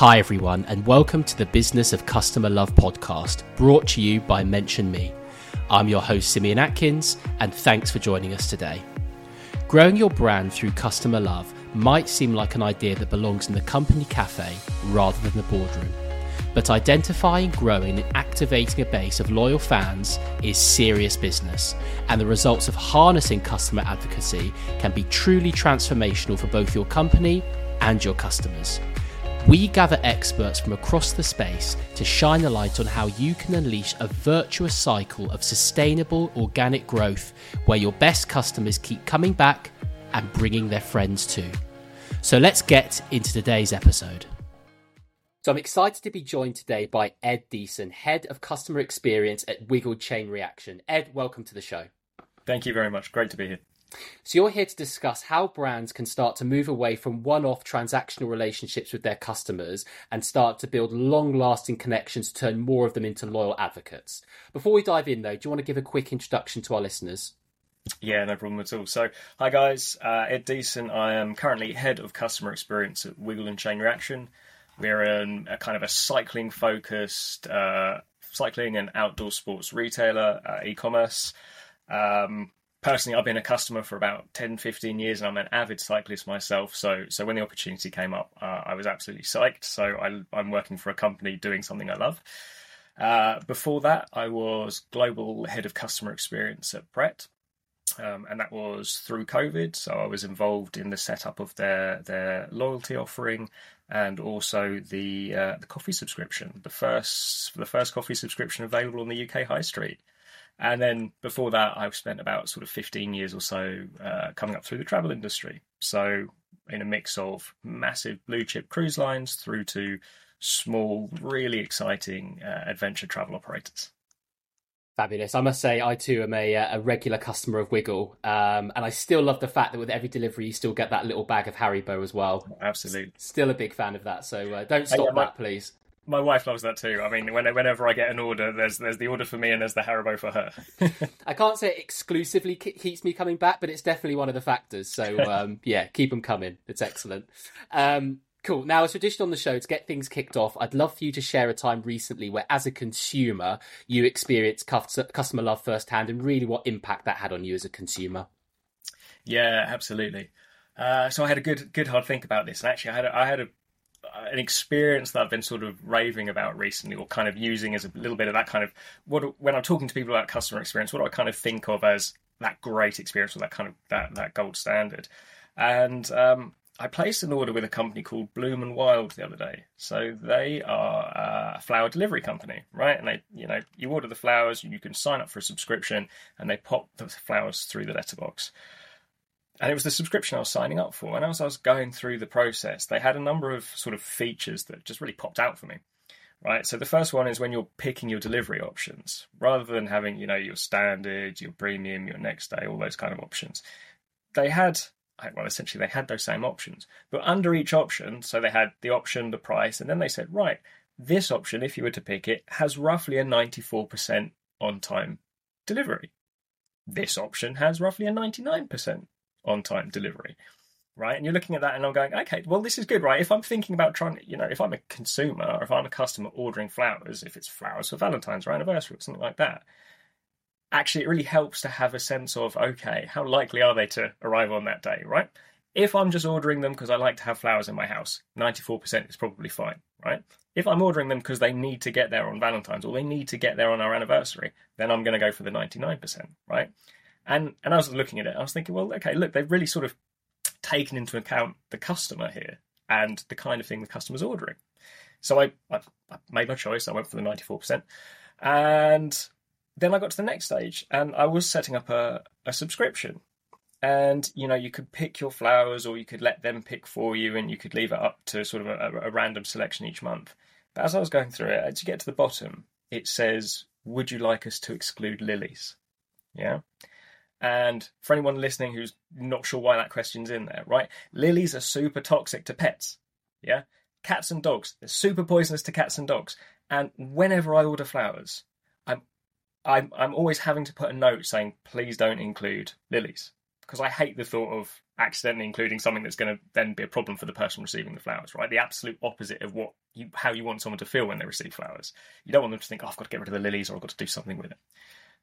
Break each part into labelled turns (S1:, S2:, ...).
S1: Hi, everyone, and welcome to the Business of Customer Love podcast, brought to you by Mention Me. I'm your host, Simeon Atkins, and thanks for joining us today. Growing your brand through customer love might seem like an idea that belongs in the company cafe rather than the boardroom. But identifying, growing, and activating a base of loyal fans is serious business, and the results of harnessing customer advocacy can be truly transformational for both your company and your customers. We gather experts from across the space to shine a light on how you can unleash a virtuous cycle of sustainable organic growth where your best customers keep coming back and bringing their friends too. So let's get into today's episode. So I'm excited to be joined today by Ed Deason, Head of Customer Experience at Wiggle Chain Reaction. Ed, welcome to the show.
S2: Thank you very much. Great to be here.
S1: So, you're here to discuss how brands can start to move away from one off transactional relationships with their customers and start to build long lasting connections to turn more of them into loyal advocates. Before we dive in, though, do you want to give a quick introduction to our listeners?
S2: Yeah, no problem at all. So, hi guys, uh, Ed Deason. I am currently head of customer experience at Wiggle and Chain Reaction. We're a kind of a cycling focused, uh, cycling and outdoor sports retailer, uh, e commerce. Um, personally I've been a customer for about 10 15 years and I'm an avid cyclist myself. So so when the opportunity came up uh, I was absolutely psyched. So I, am working for a company doing something I love. Uh, before that I was global head of customer experience at Pret um, and that was through COVID. So I was involved in the setup of their their loyalty offering and also the uh, the coffee subscription the first the first coffee subscription available on the UK high street and then before that, I've spent about sort of 15 years or so uh, coming up through the travel industry. So, in a mix of massive blue chip cruise lines through to small, really exciting uh, adventure travel operators.
S1: Fabulous. I must say, I too am a, uh, a regular customer of Wiggle. Um, and I still love the fact that with every delivery, you still get that little bag of Haribo as well.
S2: Absolutely.
S1: Still a big fan of that. So uh, don't stop that, please
S2: my wife loves that too. I mean, whenever I get an order, there's there's the order for me and there's the Haribo for her.
S1: I can't say it exclusively keeps me coming back, but it's definitely one of the factors. So um, yeah, keep them coming. It's excellent. Um, cool. Now, as tradition on the show, to get things kicked off, I'd love for you to share a time recently where, as a consumer, you experienced customer love firsthand, and really what impact that had on you as a consumer.
S2: Yeah, absolutely. Uh, so I had a good, good hard think about this, and actually, I had a, I had a an experience that I've been sort of raving about recently, or kind of using as a little bit of that kind of what when I'm talking to people about customer experience, what do I kind of think of as that great experience or that kind of that that gold standard? And um, I placed an order with a company called Bloom and Wild the other day. So they are a flower delivery company, right? And they, you know, you order the flowers, you can sign up for a subscription, and they pop the flowers through the letterbox and it was the subscription I was signing up for. And as I was going through the process, they had a number of sort of features that just really popped out for me. Right. So the first one is when you're picking your delivery options, rather than having, you know, your standard, your premium, your next day, all those kind of options. They had well, essentially they had those same options. But under each option, so they had the option, the price, and then they said, right, this option, if you were to pick it, has roughly a 94% on time delivery. This option has roughly a 99% on time delivery right? And you're looking at that and I'm going, okay, well, this is good, right? If I'm thinking about trying, you know, if I'm a consumer or if I'm a customer ordering flowers, if it's flowers for Valentine's or anniversary or something like that, actually, it really helps to have a sense of, okay, how likely are they to arrive on that day, right? If I'm just ordering them because I like to have flowers in my house, 94% is probably fine, right? If I'm ordering them because they need to get there on Valentine's or they need to get there on our anniversary, then I'm going to go for the 99%, right? And and I was looking at it, I was thinking, well, okay, look, they've really sort of taken into account the customer here and the kind of thing the customer's ordering. So I, I, I made my choice. I went for the ninety four percent, and then I got to the next stage, and I was setting up a, a subscription. And you know, you could pick your flowers, or you could let them pick for you, and you could leave it up to sort of a, a random selection each month. But as I was going through it, as you get to the bottom, it says, "Would you like us to exclude lilies?" Yeah. And for anyone listening who's not sure why that question's in there, right? Lilies are super toxic to pets. Yeah? Cats and dogs, they're super poisonous to cats and dogs. And whenever I order flowers, I'm I'm I'm always having to put a note saying, please don't include lilies. because I hate the thought of accidentally including something that's going to then be a problem for the person receiving the flowers, right? The absolute opposite of what you how you want someone to feel when they receive flowers. You don't want them to think, oh, I've got to get rid of the lilies or I've got to do something with it.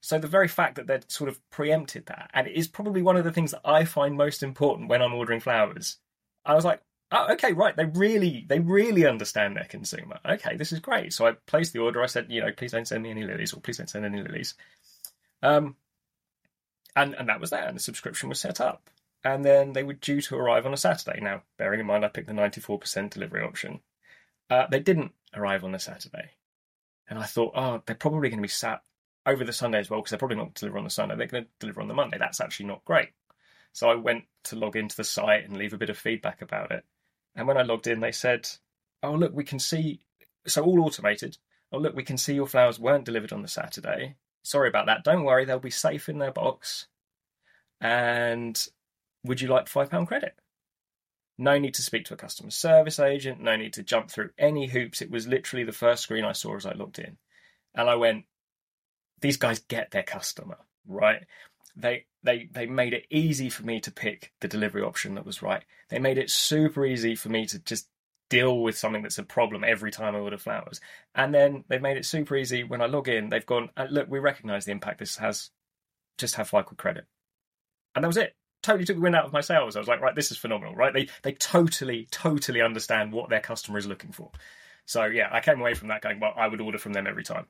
S2: So the very fact that they'd sort of preempted that, and it is probably one of the things that I find most important when I'm ordering flowers. I was like, oh, okay, right. They really, they really understand their consumer. Okay, this is great. So I placed the order. I said, you know, please don't send me any lilies, or please don't send any lilies. Um, and and that was that. And the subscription was set up. And then they were due to arrive on a Saturday. Now, bearing in mind, I picked the 94% delivery option. Uh, they didn't arrive on the Saturday. And I thought, oh, they're probably going to be sat over the Sunday as well, because they're probably not going to deliver on the Sunday. They're going to deliver on the Monday. That's actually not great. So I went to log into the site and leave a bit of feedback about it. And when I logged in, they said, oh, look, we can see, so all automated. Oh, look, we can see your flowers weren't delivered on the Saturday. Sorry about that. Don't worry, they'll be safe in their box. And would you like £5 credit? No need to speak to a customer service agent, no need to jump through any hoops. It was literally the first screen I saw as I logged in. And I went, these guys get their customer, right? They they they made it easy for me to pick the delivery option that was right. They made it super easy for me to just deal with something that's a problem every time I order flowers. And then they've made it super easy when I log in. They've gone, uh, look, we recognise the impact this has. Just have five quid credit, and that was it. Totally took the wind out of my sails. I was like, right, this is phenomenal, right? They they totally totally understand what their customer is looking for. So yeah, I came away from that going, well, I would order from them every time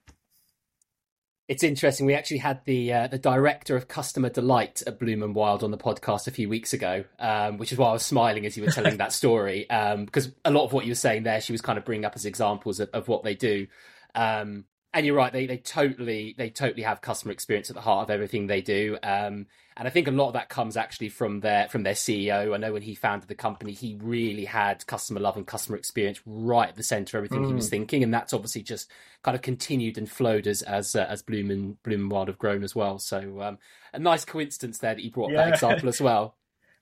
S1: it's interesting. We actually had the uh, the director of customer delight at Bloom and Wild on the podcast a few weeks ago, um, which is why I was smiling as you were telling that story um, because a lot of what you were saying there, she was kind of bringing up as examples of, of what they do. Um, and you're right; they they totally they totally have customer experience at the heart of everything they do. Um, and I think a lot of that comes actually from their from their CEO. I know when he founded the company, he really had customer love and customer experience right at the center of everything mm. he was mm. thinking, and that's obviously just kind of continued and flowed as as uh, as Bloom and Bloom and Wild have grown as well. So um, a nice coincidence there that you brought yeah. that example as well.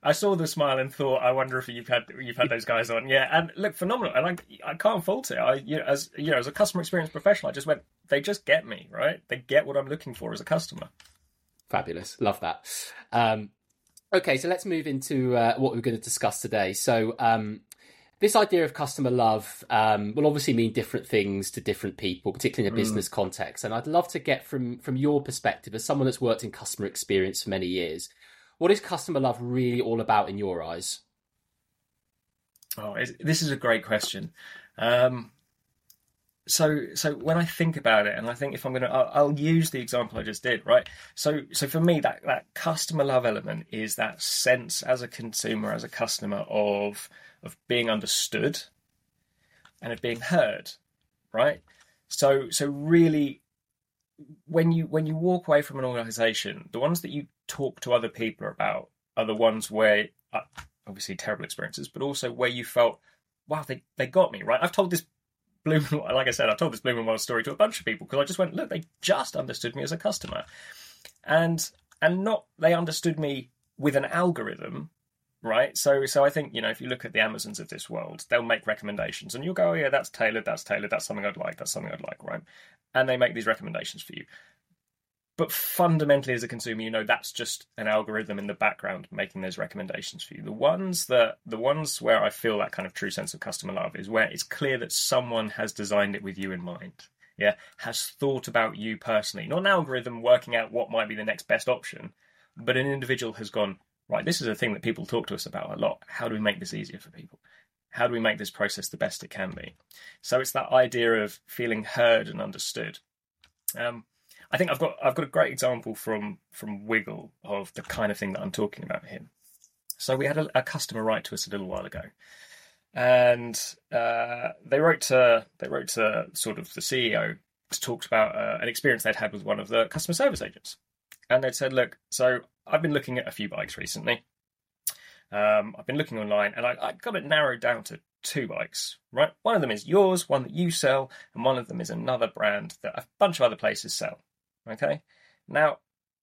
S2: I saw the smile and thought, I wonder if you've had you've had those guys on, yeah, and look phenomenal, and I I can't fault it. I you know as you know as a customer experience professional, I just went, they just get me right. They get what I'm looking for as a customer.
S1: Fabulous, love that. Um, okay, so let's move into uh, what we're going to discuss today. So um, this idea of customer love um, will obviously mean different things to different people, particularly in a mm. business context. And I'd love to get from from your perspective, as someone that's worked in customer experience for many years, what is customer love really all about in your eyes?
S2: Oh, this is a great question. Um, so, so when I think about it, and I think if I'm gonna, I'll, I'll, use the example I just did, right? So, so for me, that that customer love element is that sense as a consumer, as a customer of of being understood and of being heard, right? So, so really, when you when you walk away from an organization, the ones that you talk to other people about are the ones where uh, obviously terrible experiences, but also where you felt, wow, they, they got me, right? I've told this Bloom, like I said, I've told this Bloom and Wild story to a bunch of people because I just went, look, they just understood me as a customer, and and not they understood me with an algorithm, right? So so I think you know if you look at the Amazons of this world, they'll make recommendations, and you'll go, oh yeah, that's tailored, that's tailored, that's something I'd like, that's something I'd like, right? And they make these recommendations for you. But fundamentally, as a consumer, you know that's just an algorithm in the background making those recommendations for you. The ones that the ones where I feel that kind of true sense of customer love is where it's clear that someone has designed it with you in mind. Yeah, has thought about you personally, not an algorithm working out what might be the next best option, but an individual has gone right. This is a thing that people talk to us about a lot. How do we make this easier for people? How do we make this process the best it can be? So it's that idea of feeling heard and understood. Um, I think I've got I've got a great example from from Wiggle of the kind of thing that I'm talking about here. So we had a, a customer write to us a little while ago, and uh, they wrote to they wrote to sort of the CEO to talk about uh, an experience they'd had with one of the customer service agents, and they'd said, "Look, so I've been looking at a few bikes recently. Um, I've been looking online, and I, I got it narrowed down to two bikes, right? One of them is yours, one that you sell, and one of them is another brand that a bunch of other places sell. Okay. Now,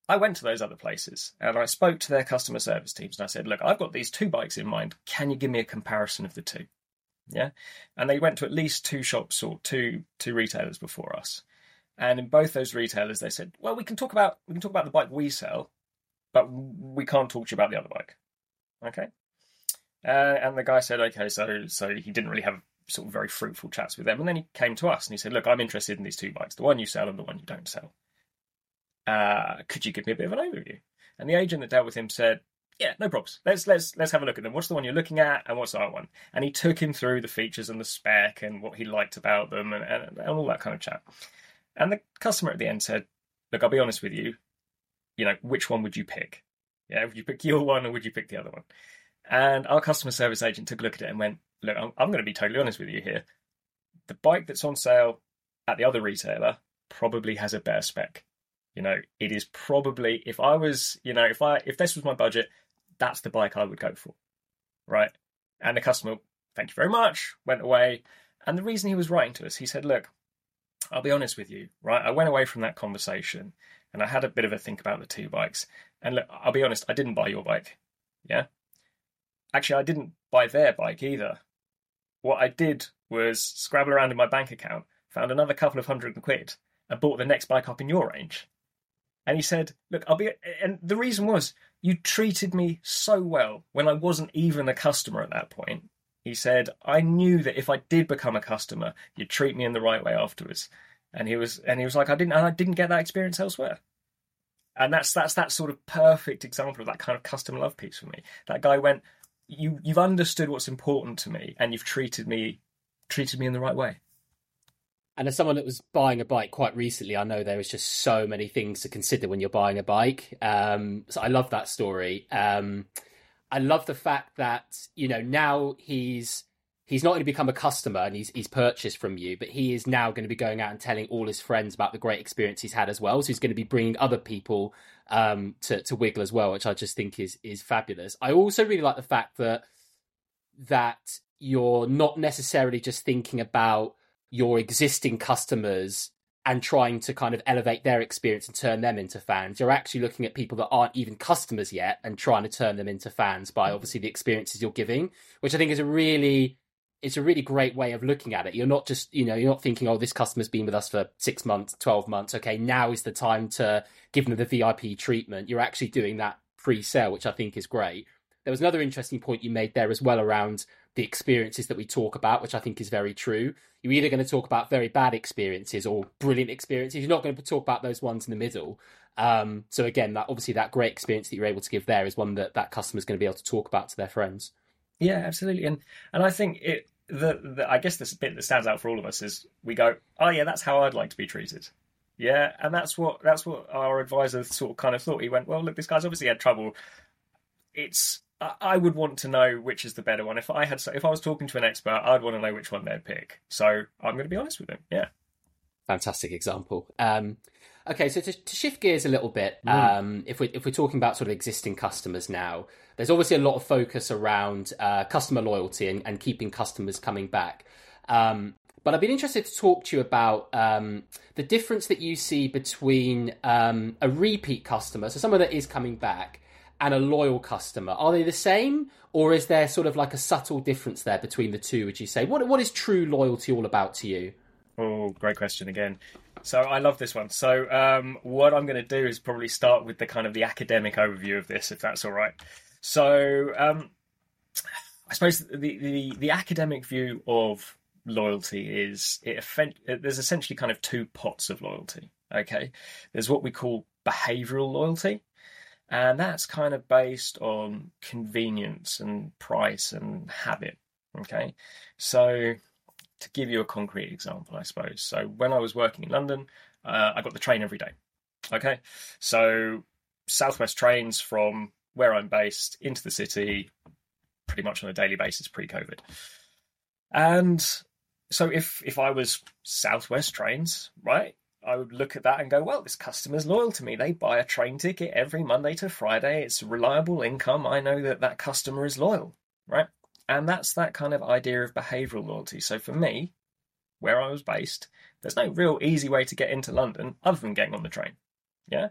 S2: I went to those other places and I spoke to their customer service teams and I said, look, I've got these two bikes in mind. Can you give me a comparison of the two? Yeah. And they went to at least two shops or two two retailers before us. And in both those retailers, they said, well, we can talk about we can talk about the bike we sell, but we can't talk to you about the other bike. Okay. Uh, and the guy said, okay, so so he didn't really have sort of very fruitful chats with them. And then he came to us and he said, look, I'm interested in these two bikes, the one you sell and the one you don't sell. Uh, could you give me a bit of an overview? And the agent that dealt with him said, yeah, no problems. Let's let's let's have a look at them. What's the one you're looking at, and what's our one? And he took him through the features and the spec and what he liked about them and, and, and all that kind of chat. And the customer at the end said, "Look, I'll be honest with you. You know, which one would you pick? Yeah, would you pick your one or would you pick the other one?" And our customer service agent took a look at it and went, "Look, I'm, I'm going to be totally honest with you here. The bike that's on sale at the other retailer probably has a better spec. You know, it is probably if I was, you know, if I if this was my budget, that's the bike I would go for, right? And the customer, thank you very much, went away. And the reason he was writing to us, he said, look, I'll be honest with you, right? I went away from that conversation and I had a bit of a think about the two bikes. And look, I'll be honest, I didn't buy your bike. Yeah. Actually, I didn't buy their bike either. What I did was scrabble around in my bank account, found another couple of hundred quid, and bought the next bike up in your range. And he said, Look, I'll be. And the reason was, you treated me so well when I wasn't even a customer at that point. He said, I knew that if I did become a customer, you'd treat me in the right way afterwards. And he was, and he was like, I didn't, I didn't get that experience elsewhere. And that's that's that sort of perfect example of that kind of custom love piece for me. That guy went, you you've understood what's important to me, and you've treated me treated me in the right way.
S1: And as someone that was buying a bike quite recently, I know there is just so many things to consider when you're buying a bike. Um, so I love that story. Um, I love the fact that you know now he's he's not going to become a customer and he's he's purchased from you, but he is now going to be going out and telling all his friends about the great experience he's had as well. So he's going to be bringing other people um, to to Wiggle as well, which I just think is is fabulous. I also really like the fact that that you're not necessarily just thinking about your existing customers and trying to kind of elevate their experience and turn them into fans. You're actually looking at people that aren't even customers yet and trying to turn them into fans by mm-hmm. obviously the experiences you're giving, which I think is a really it's a really great way of looking at it. You're not just, you know, you're not thinking, oh, this customer's been with us for six months, 12 months. Okay, now is the time to give them the VIP treatment. You're actually doing that pre sale, which I think is great. There was another interesting point you made there as well around the experiences that we talk about, which I think is very true. You're either going to talk about very bad experiences or brilliant experiences. You're not going to talk about those ones in the middle. Um, so again, that obviously that great experience that you're able to give there is one that that customer's going to be able to talk about to their friends.
S2: Yeah, absolutely, and and I think it. The, the I guess this bit that stands out for all of us is we go, oh yeah, that's how I'd like to be treated. Yeah, and that's what that's what our advisor sort of kind of thought. He went, well, look, this guy's obviously had trouble. It's I would want to know which is the better one. If I had, if I was talking to an expert, I'd want to know which one they'd pick. So I'm going to be honest with him. Yeah.
S1: Fantastic example. Um, okay, so to, to, shift gears a little bit, mm. um, if we if we're talking about sort of existing customers now, there's obviously a lot of focus around uh, customer loyalty and, and, keeping customers coming back. Um, but I've been interested to talk to you about um, the difference that you see between um, a repeat customer, so someone that is coming back, and a loyal customer? Are they the same, or is there sort of like a subtle difference there between the two? Would you say what what is true loyalty all about to you?
S2: Oh, great question again. So I love this one. So um, what I'm going to do is probably start with the kind of the academic overview of this, if that's all right. So um, I suppose the, the the academic view of loyalty is it there's essentially kind of two pots of loyalty. Okay, there's what we call behavioural loyalty, and that's kind of based on convenience and price and habit. Okay. So, to give you a concrete example, I suppose. So, when I was working in London, uh, I got the train every day. Okay. So, South West Trains from where I'm based into the city pretty much on a daily basis pre COVID. And so if if I was South West Trains, right, I would look at that and go, well, this customer's loyal to me. They buy a train ticket every Monday to Friday. It's reliable income. I know that that customer is loyal, right? And that's that kind of idea of behavioural loyalty. So for me, where I was based, there's no real easy way to get into London other than getting on the train. Yeah?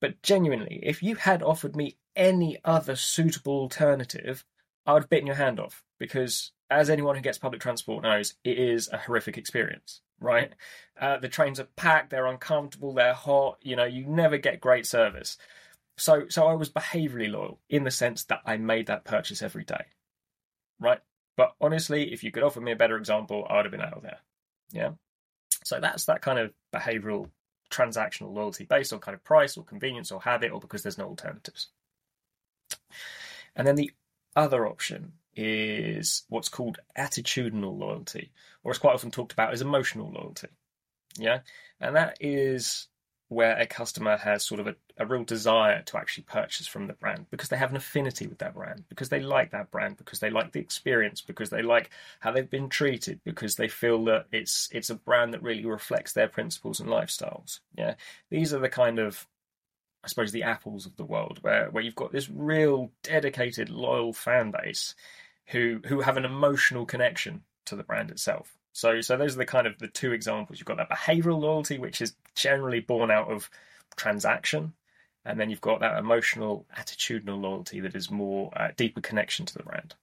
S2: But genuinely, if you had offered me any other suitable alternative, I would have bitten your hand off because, as anyone who gets public transport knows, it is a horrific experience right? Uh, the trains are packed, they're uncomfortable, they're hot, you know, you never get great service. so so I was behaviorally loyal in the sense that I made that purchase every day, right? But honestly, if you could offer me a better example, I would have been out of there. Yeah. So that's that kind of behavioral transactional loyalty based on kind of price or convenience or habit or because there's no alternatives. And then the other option is what's called attitudinal loyalty, or it's quite often talked about as emotional loyalty. Yeah. And that is where a customer has sort of a, a real desire to actually purchase from the brand because they have an affinity with that brand, because they like that brand, because they like the experience, because they like how they've been treated, because they feel that it's it's a brand that really reflects their principles and lifestyles. Yeah. These are the kind of I suppose the apples of the world where where you've got this real dedicated loyal fan base who who have an emotional connection to the brand itself. So, so those are the kind of the two examples. You've got that behavioral loyalty, which is generally born out of transaction, and then you've got that emotional, attitudinal loyalty that is more uh, deeper connection to the brand.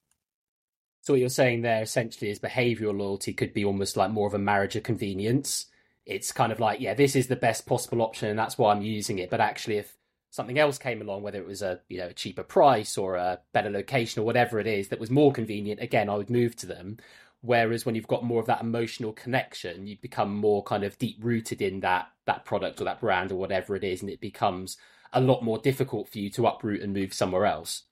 S1: So, what you're saying there essentially is behavioral loyalty could be almost like more of a marriage of convenience. It's kind of like, yeah, this is the best possible option, and that's why I'm using it. But actually, if something else came along, whether it was a you know a cheaper price or a better location or whatever it is that was more convenient, again, I would move to them. Whereas when you've got more of that emotional connection, you become more kind of deep rooted in that that product or that brand or whatever it is, and it becomes a lot more difficult for you to uproot and move somewhere else.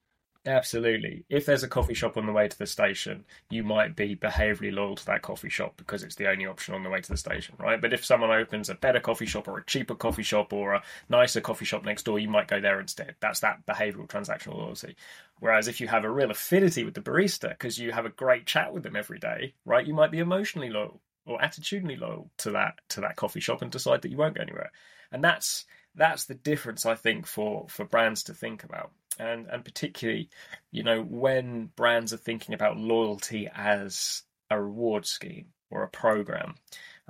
S2: Absolutely. If there's a coffee shop on the way to the station, you might be behaviorally loyal to that coffee shop because it's the only option on the way to the station, right? But if someone opens a better coffee shop or a cheaper coffee shop or a nicer coffee shop next door, you might go there instead. That's that behavioral transactional loyalty. Whereas if you have a real affinity with the barista because you have a great chat with them every day, right, you might be emotionally loyal or attitudinally loyal to that to that coffee shop and decide that you won't go anywhere. And that's that's the difference I think for for brands to think about and and particularly, you know, when brands are thinking about loyalty as a reward scheme or a program,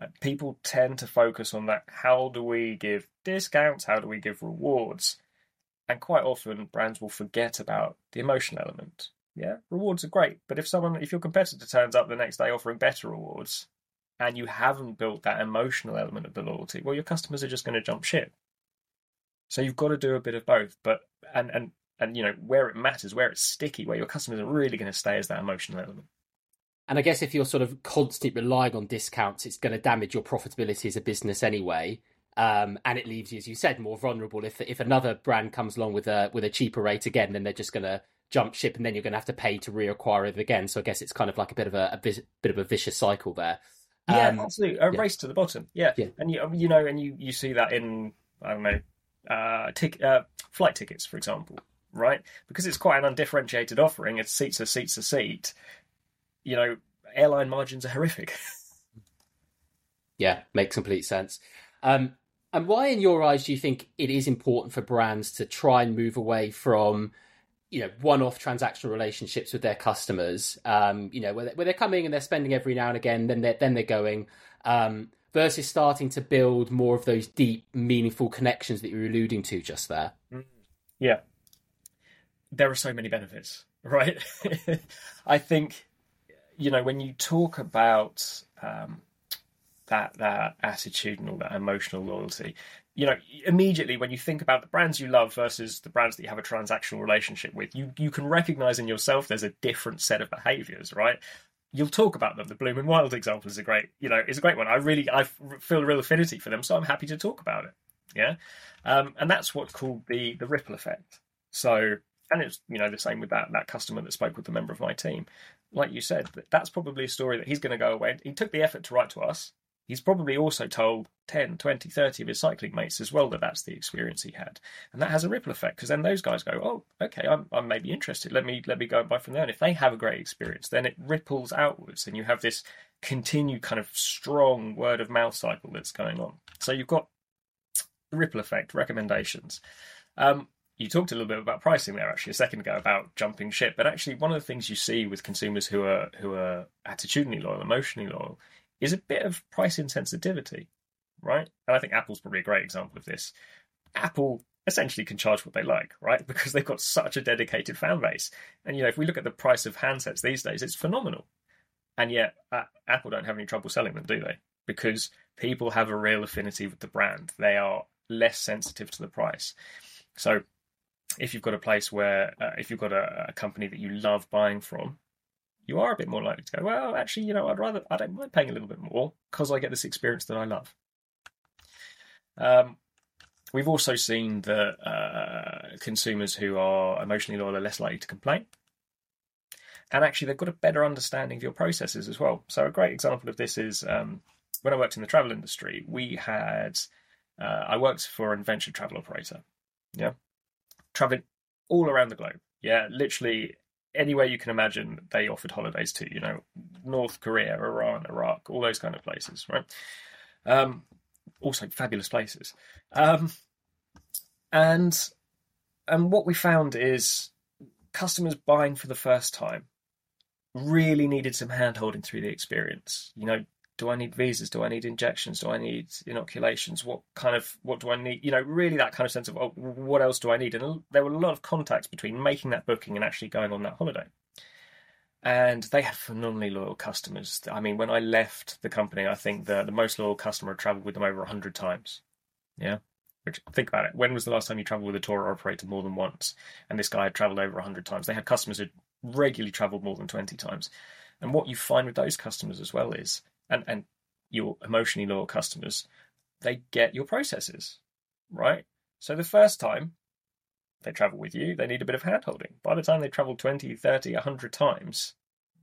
S2: uh, people tend to focus on that. How do we give discounts? How do we give rewards? And quite often, brands will forget about the emotional element. Yeah, rewards are great, but if someone, if your competitor turns up the next day offering better rewards, and you haven't built that emotional element of the loyalty, well, your customers are just going to jump ship. So you've got to do a bit of both. But and and and you know where it matters, where it's sticky, where your customers are really going to stay as that emotional element.
S1: And I guess if you're sort of constantly relying on discounts, it's going to damage your profitability as a business anyway. Um, and it leaves you, as you said, more vulnerable. If if another brand comes along with a with a cheaper rate again, then they're just going to jump ship, and then you're going to have to pay to reacquire it again. So I guess it's kind of like a bit of a, a bit of a vicious cycle there.
S2: Yeah, um, absolutely, a yeah. race to the bottom. Yeah. yeah, and you you know, and you you see that in I don't know, uh, tic- uh, flight tickets, for example right? Because it's quite an undifferentiated offering. It's seats a seats a seat. You know, airline margins are horrific.
S1: yeah, makes complete sense. Um, and why, in your eyes, do you think it is important for brands to try and move away from, you know, one-off transactional relationships with their customers? Um, you know, where, they, are coming and they're spending every now and again, then they're then they're going. Um, versus starting to build more of those deep, meaningful connections that you're alluding to just there. Mm.
S2: Yeah, there are so many benefits, right? I think, you know, when you talk about um, that that attitudinal, that emotional loyalty, you know, immediately when you think about the brands you love versus the brands that you have a transactional relationship with, you you can recognize in yourself there's a different set of behaviors, right? You'll talk about them. The Bloom and Wild example is a great, you know, is a great one. I really, I feel a real affinity for them, so I'm happy to talk about it. Yeah, um, and that's what's called the the ripple effect. So and it's you know the same with that that customer that spoke with the member of my team. Like you said that's probably a story that he's going to go away. He took the effort to write to us. He's probably also told 10 20 30 of his cycling mates as well that that's the experience he had. And that has a ripple effect because then those guys go oh okay I'm, I'm maybe interested. Let me let me go and buy from there. And if they have a great experience then it ripples outwards and you have this continued kind of strong word of mouth cycle that's going on. So you've got the ripple effect recommendations. Um, you talked a little bit about pricing there actually a second ago about jumping ship, but actually one of the things you see with consumers who are who are attitudinally loyal, emotionally loyal, is a bit of price insensitivity, right? And I think Apple's probably a great example of this. Apple essentially can charge what they like, right? Because they've got such a dedicated fan base. And you know, if we look at the price of handsets these days, it's phenomenal. And yet, uh, Apple don't have any trouble selling them, do they? Because people have a real affinity with the brand. They are less sensitive to the price. So if you've got a place where uh, if you've got a, a company that you love buying from, you are a bit more likely to go. Well, actually, you know, I'd rather I don't mind paying a little bit more because I get this experience that I love. Um, we've also seen that uh, consumers who are emotionally loyal are less likely to complain. And actually, they've got a better understanding of your processes as well. So, a great example of this is um, when I worked in the travel industry, we had, uh, I worked for an adventure travel operator. Yeah. Traveling all around the globe. Yeah. Literally anywhere you can imagine, they offered holidays to, you know, North Korea, Iran, Iraq, all those kind of places, right? Um, also fabulous places. Um, and and what we found is customers buying for the first time really needed some hand holding through the experience. You know, do I need visas? Do I need injections? Do I need inoculations? What kind of what do I need? You know, really that kind of sense of oh, what else do I need? And there were a lot of contacts between making that booking and actually going on that holiday and they had phenomenally loyal customers. I mean, when I left the company, I think the the most loyal customer had travelled with them over hundred times. Yeah, which think about it. When was the last time you travelled with a tour operator more than once? And this guy had travelled over hundred times. They had customers who regularly travelled more than twenty times. And what you find with those customers as well is, and and your emotionally loyal customers, they get your processes right. So the first time they travel with you, they need a bit of handholding. By the time they travel 20, 30, 100 times,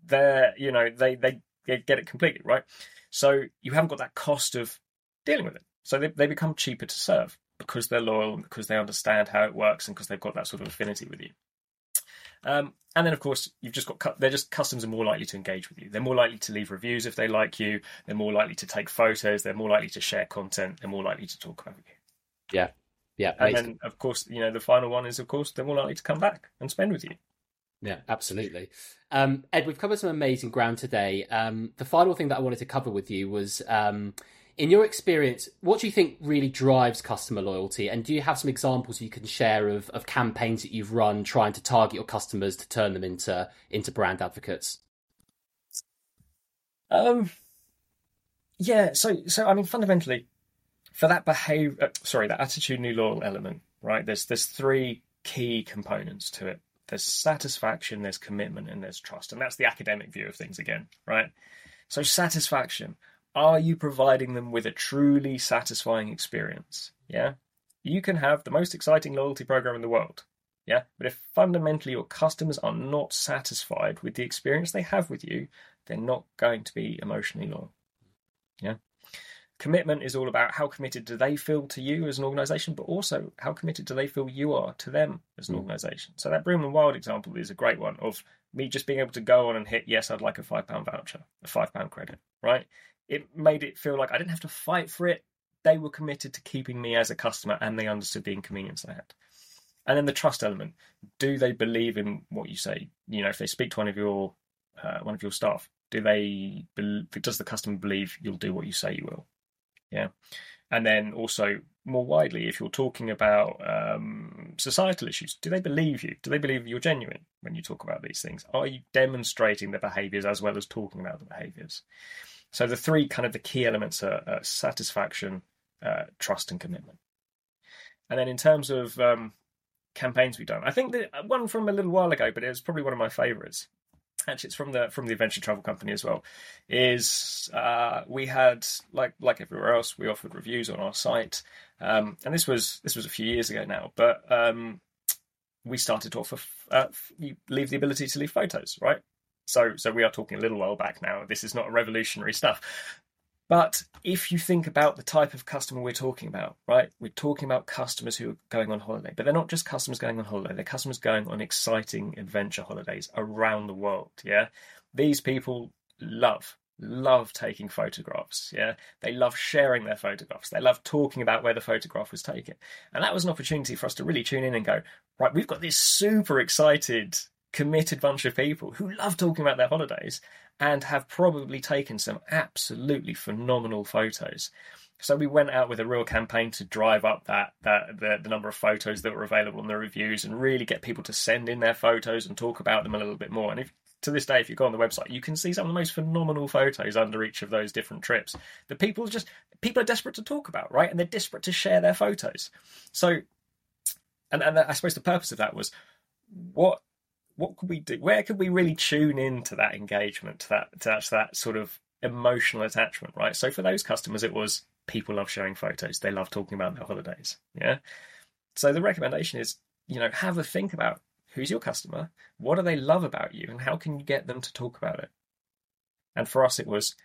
S2: they're, you know, they, they get it completely, right? So you haven't got that cost of dealing with it. So they, they become cheaper to serve because they're loyal and because they understand how it works and because they've got that sort of affinity with you. Um, and then, of course, you've just got they're just customers are more likely to engage with you. They're more likely to leave reviews if they like you. They're more likely to take photos. They're more likely to share content. They're more likely to talk about you.
S1: Yeah, yeah,
S2: and then of course, you know, the final one is of course they're more likely to come back and spend with you.
S1: Yeah, absolutely. Um, Ed, we've covered some amazing ground today. Um, the final thing that I wanted to cover with you was, um, in your experience, what do you think really drives customer loyalty? And do you have some examples you can share of, of campaigns that you've run trying to target your customers to turn them into into brand advocates?
S2: Um, yeah. So, so I mean, fundamentally, for that behavior, uh, sorry, that attitude new loyal element, right? There's there's three key components to it. There's satisfaction, there's commitment, and there's trust, and that's the academic view of things again, right? So satisfaction, are you providing them with a truly satisfying experience? Yeah, you can have the most exciting loyalty program in the world. Yeah, but if fundamentally your customers are not satisfied with the experience they have with you, they're not going to be emotionally loyal. Yeah. Commitment is all about how committed do they feel to you as an organization, but also how committed do they feel you are to them as an mm. organization. So that Bloom and Wild example is a great one of me just being able to go on and hit, yes, I'd like a five pound voucher, a five pound credit, right? It made it feel like I didn't have to fight for it. They were committed to keeping me as a customer and they understood the inconvenience I had. And then the trust element. Do they believe in what you say? You know, if they speak to one of your uh, one of your staff, do they does the customer believe you'll do what you say you will? Yeah. And then also more widely, if you're talking about um, societal issues, do they believe you? Do they believe you're genuine when you talk about these things? Are you demonstrating the behaviors as well as talking about the behaviors? So the three kind of the key elements are, are satisfaction, uh, trust, and commitment. And then in terms of um, campaigns we've done, I think that one from a little while ago, but it was probably one of my favourites, actually it's from the from the adventure travel company as well is uh, we had like like everywhere else we offered reviews on our site. Um, and this was this was a few years ago now but um, we started to offer uh, leave the ability to leave photos right so so we are talking a little while back now this is not revolutionary stuff but if you think about the type of customer we're talking about, right? We're talking about customers who are going on holiday, but they're not just customers going on holiday, they're customers going on exciting adventure holidays around the world. Yeah. These people love, love taking photographs. Yeah. They love sharing their photographs. They love talking about where the photograph was taken. And that was an opportunity for us to really tune in and go, right, we've got this super excited committed bunch of people who love talking about their holidays and have probably taken some absolutely phenomenal photos. So we went out with a real campaign to drive up that that the, the, number of photos that were available in the reviews and really get people to send in their photos and talk about them a little bit more. And if to this day, if you go on the website, you can see some of the most phenomenal photos under each of those different trips. The people just people are desperate to talk about, right? And they're desperate to share their photos. So and and I suppose the purpose of that was what what could we do? Where could we really tune into that engagement, to that to that, to that sort of emotional attachment, right? So for those customers, it was people love sharing photos. They love talking about their holidays. Yeah. So the recommendation is, you know, have a think about who's your customer, what do they love about you, and how can you get them to talk about it? And for us, it was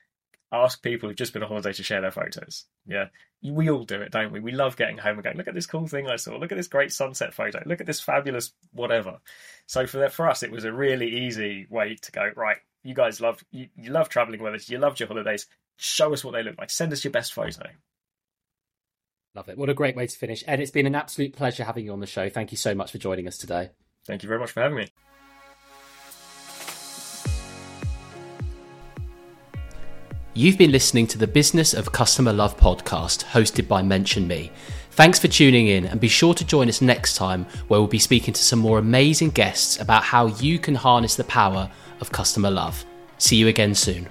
S2: ask people who've just been on holiday to share their photos. Yeah. We all do it, don't we? We love getting home and going, look at this cool thing I saw. Look at this great sunset photo. Look at this fabulous whatever. So for that, for us, it was a really easy way to go, right, you guys love, you, you love traveling with us. You loved your holidays. Show us what they look like. Send us your best photo.
S1: Love it. What a great way to finish. And it's been an absolute pleasure having you on the show. Thank you so much for joining us today.
S2: Thank you very much for having me.
S1: You've been listening to the Business of Customer Love podcast hosted by Mention Me. Thanks for tuning in and be sure to join us next time where we'll be speaking to some more amazing guests about how you can harness the power of customer love. See you again soon.